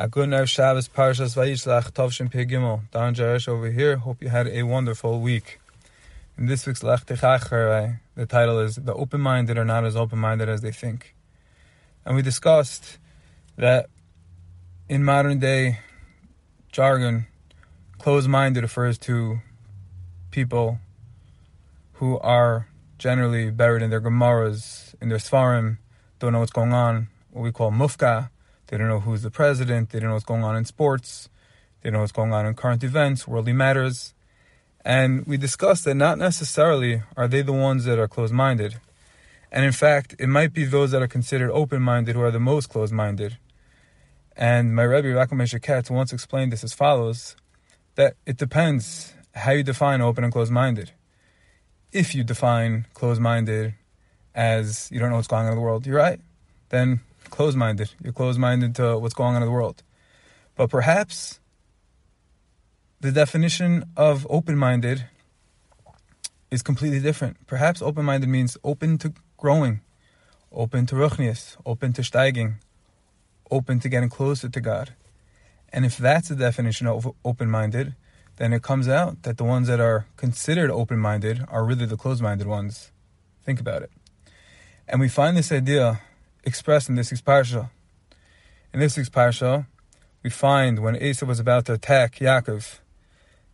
A good night, Shabbos, Parshas Vayishlach, Tovshin Pei Gimel. Don Jerish over here. Hope you had a wonderful week. In this week's Lech Techacher, the title is The Open-Minded Are Not As Open-Minded As They Think. And we discussed that in modern day jargon, closed-minded refers to people who are generally buried in their Gemaras, in their Svarim, don't know what's going on, what we call mufka, they don't know who's the president. They don't know what's going on in sports. They don't know what's going on in current events, worldly matters. And we discussed that not necessarily are they the ones that are closed minded. And in fact, it might be those that are considered open minded who are the most closed minded. And my Rebbe, Rakom Katz, once explained this as follows that it depends how you define open and closed minded. If you define closed minded as you don't know what's going on in the world, you're right. Then closed minded. You're closed minded to what's going on in the world. But perhaps the definition of open minded is completely different. Perhaps open minded means open to growing, open to ruchnius, open to steiging, open to getting closer to God. And if that's the definition of open minded, then it comes out that the ones that are considered open minded are really the closed minded ones. Think about it. And we find this idea expressed in this week's parsha. In this week's parsha, we find when Esau was about to attack Yaakov,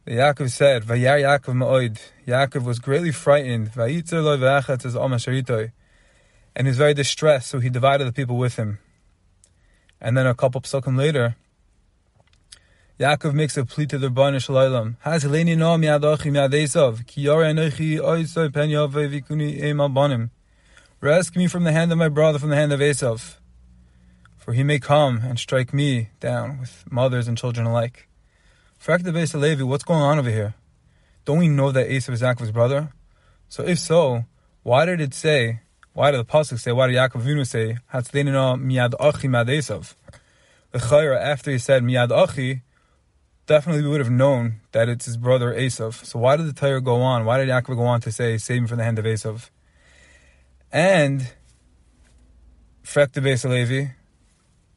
the Yaakov said, "Vayar Yaakov ma'od." Yaakov was greatly frightened. Vayitzer lo v'achat as and he was very distressed. So he divided the people with him. And then a couple of psukim later, Yaakov makes a plea to the Ribbono Shel Olam. Has Heleni no miad ochi miad Esav ki yore enochi oisoy pen yove vikuni emal bonim. Rescue me from the hand of my brother, from the hand of Esav. For he may come and strike me down with mothers and children alike. Frak the of Levi, what's going on over here? Don't we know that Esav is Yaakov's brother? So if so, why did it say, why did the Pasuk say, why did Yaakov Avinu say, Hatzlenina miyad achi miyad Esav? The Chayra, after he said miyad achi, definitely we would have known that it's his brother Esav. So why did the Torah go on? Why did Yaakov go on to say, save him from the hand of Esav? And Frekte Beis Levi,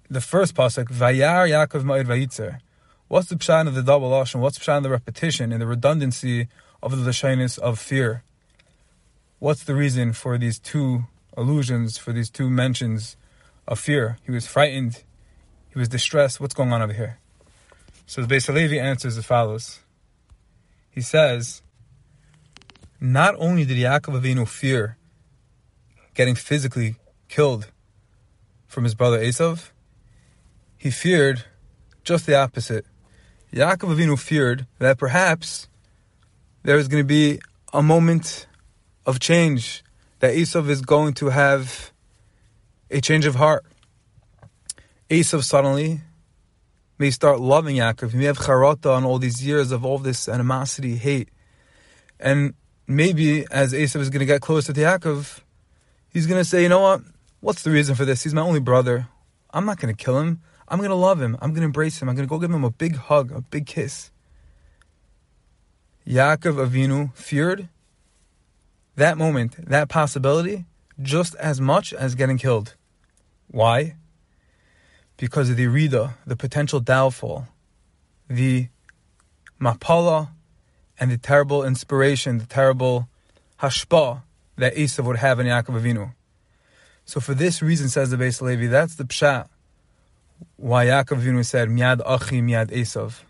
the first pasuk, Vayar Yaakov Ma'id Vayitzer. What's the pshat of the double lashon? What's the pshat of the repetition and the redundancy of the lashonis of fear? What's the reason for these two allusions, for these two mentions of fear? He was frightened. He was distressed. What's going on over here? So the Beis Levi answers as follows. He says, not only did Yaakov Avinu fear getting physically killed from his brother Esav, he feared just the opposite. Yaakov Avinu feared that perhaps there is going to be a moment of change, that Esav is going to have a change of heart. Esav suddenly may start loving Yaakov. He may have charata on all these years of all this animosity, hate. And maybe as Esav is going to get closer to Yaakov, He's going to say, you know what? What's the reason for this? He's my only brother. I'm not going to kill him. I'm going to love him. I'm going to embrace him. I'm going to go give him a big hug, a big kiss. Yaakov Avinu feared that moment, that possibility, just as much as getting killed. Why? Because of the rida, the potential downfall, the mapala, and the terrible inspiration, the terrible hashpa that Esav would have in Yaakov Avinu. So for this reason, says the Beis Levi, that's the pshat. Why Yaakov Avinu said, Miad Achi, Miad Esav.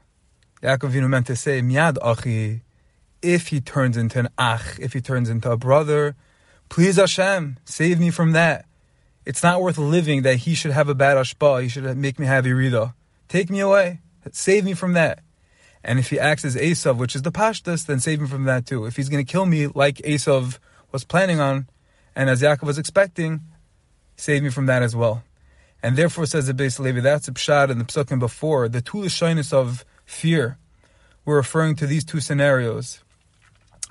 Yaakov Avinu meant to say, Miad Achi, if he turns into an Ach, if he turns into a brother, please Hashem, save me from that. It's not worth living that he should have a bad ashpa, he should make me have irida. Take me away. Save me from that. And if he acts as Esav, which is the Pashtas, then save him from that too. If he's going to kill me like Esav was planning on, and as Yaakov was expecting, save me from that as well. And therefore, says the Beis Levi, that's a pshat in the psukim before, the two shyness of fear. We're referring to these two scenarios.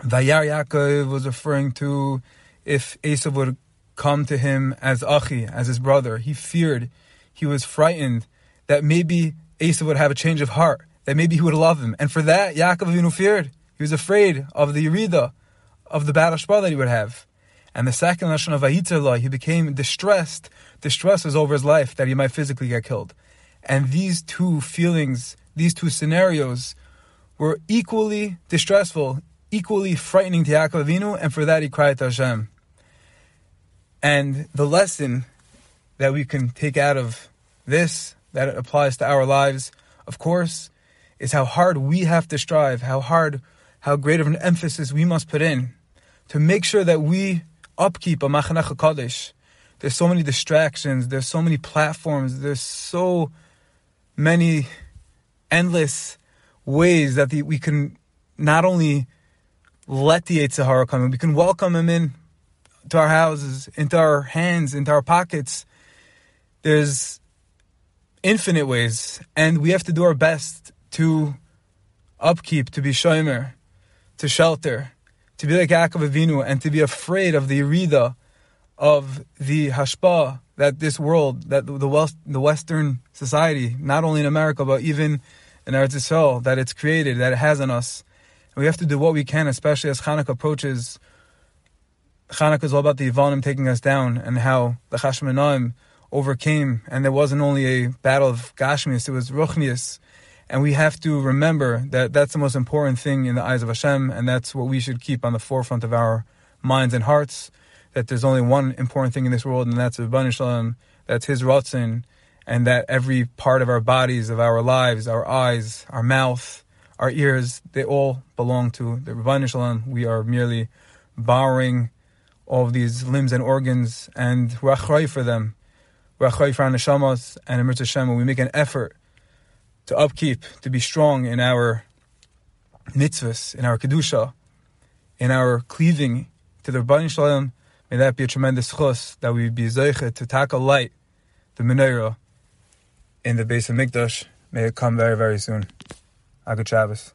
Vayar Yaakov was referring to if Esav would come to him as Achi, as his brother. He feared, he was frightened that maybe Esav would have a change of heart, that maybe he would love him. And for that, Yaakov Avinu feared. He was afraid of the Yerida, of the bad ashpa that he would have. And the second lashon of Vayitzerlah, he became distressed. Distress was over his life that he might physically get killed. And these two feelings, these two scenarios, were equally distressful, equally frightening to Yaakov Avinu, and for that he cried to Hashem. And the lesson that we can take out of this, that it applies to our lives, of course, is how hard we have to strive, how hard, how great of an emphasis we must put in to make sure that we upkeep a Machanech HaKadosh. There's so many distractions, there's so many platforms, there's so many endless ways that the, we can not only let the Yetzer Hara come in, we can welcome him in to our houses, into our hands, into our pockets. There's infinite ways, and we have to do our best to upkeep, to be shomer, to shelter, to be like Yaakov Avinu, and to be afraid of the irida, of the hashpa that this world, that the West, the Western society, not only in America but even in Eretz Yisrael, that it's created, that it has on us. And we have to do what we can, especially as Hanukkah approaches. Hanukkah is all about the Yevanim taking us down and how the Chashmonaim overcame. And there wasn't only a battle of Gashmius, it was Ruchnius. And we have to remember that that's the most important thing in the eyes of Hashem, and that's what we should keep on the forefront of our minds and hearts. That there's only one important thing in this world, and that's Ribbono Shel Olam, that's His Ratzon, and that every part of our bodies, of our lives, our eyes, our mouth, our ears, they all belong to the Ribbono Shel Olam. We are merely borrowing all of these limbs and organs, and we're for them. We're for our neshamos, and in Hashem, we make an effort to upkeep, to be strong in our mitzvahs, in our kedusha, in our cleaving to the Ribbono Shel Olam. May that be a tremendous chus that we be zeiche to tackle light, the menorah, in the base of Mikdash. May it come very, very soon. A good Shabbos.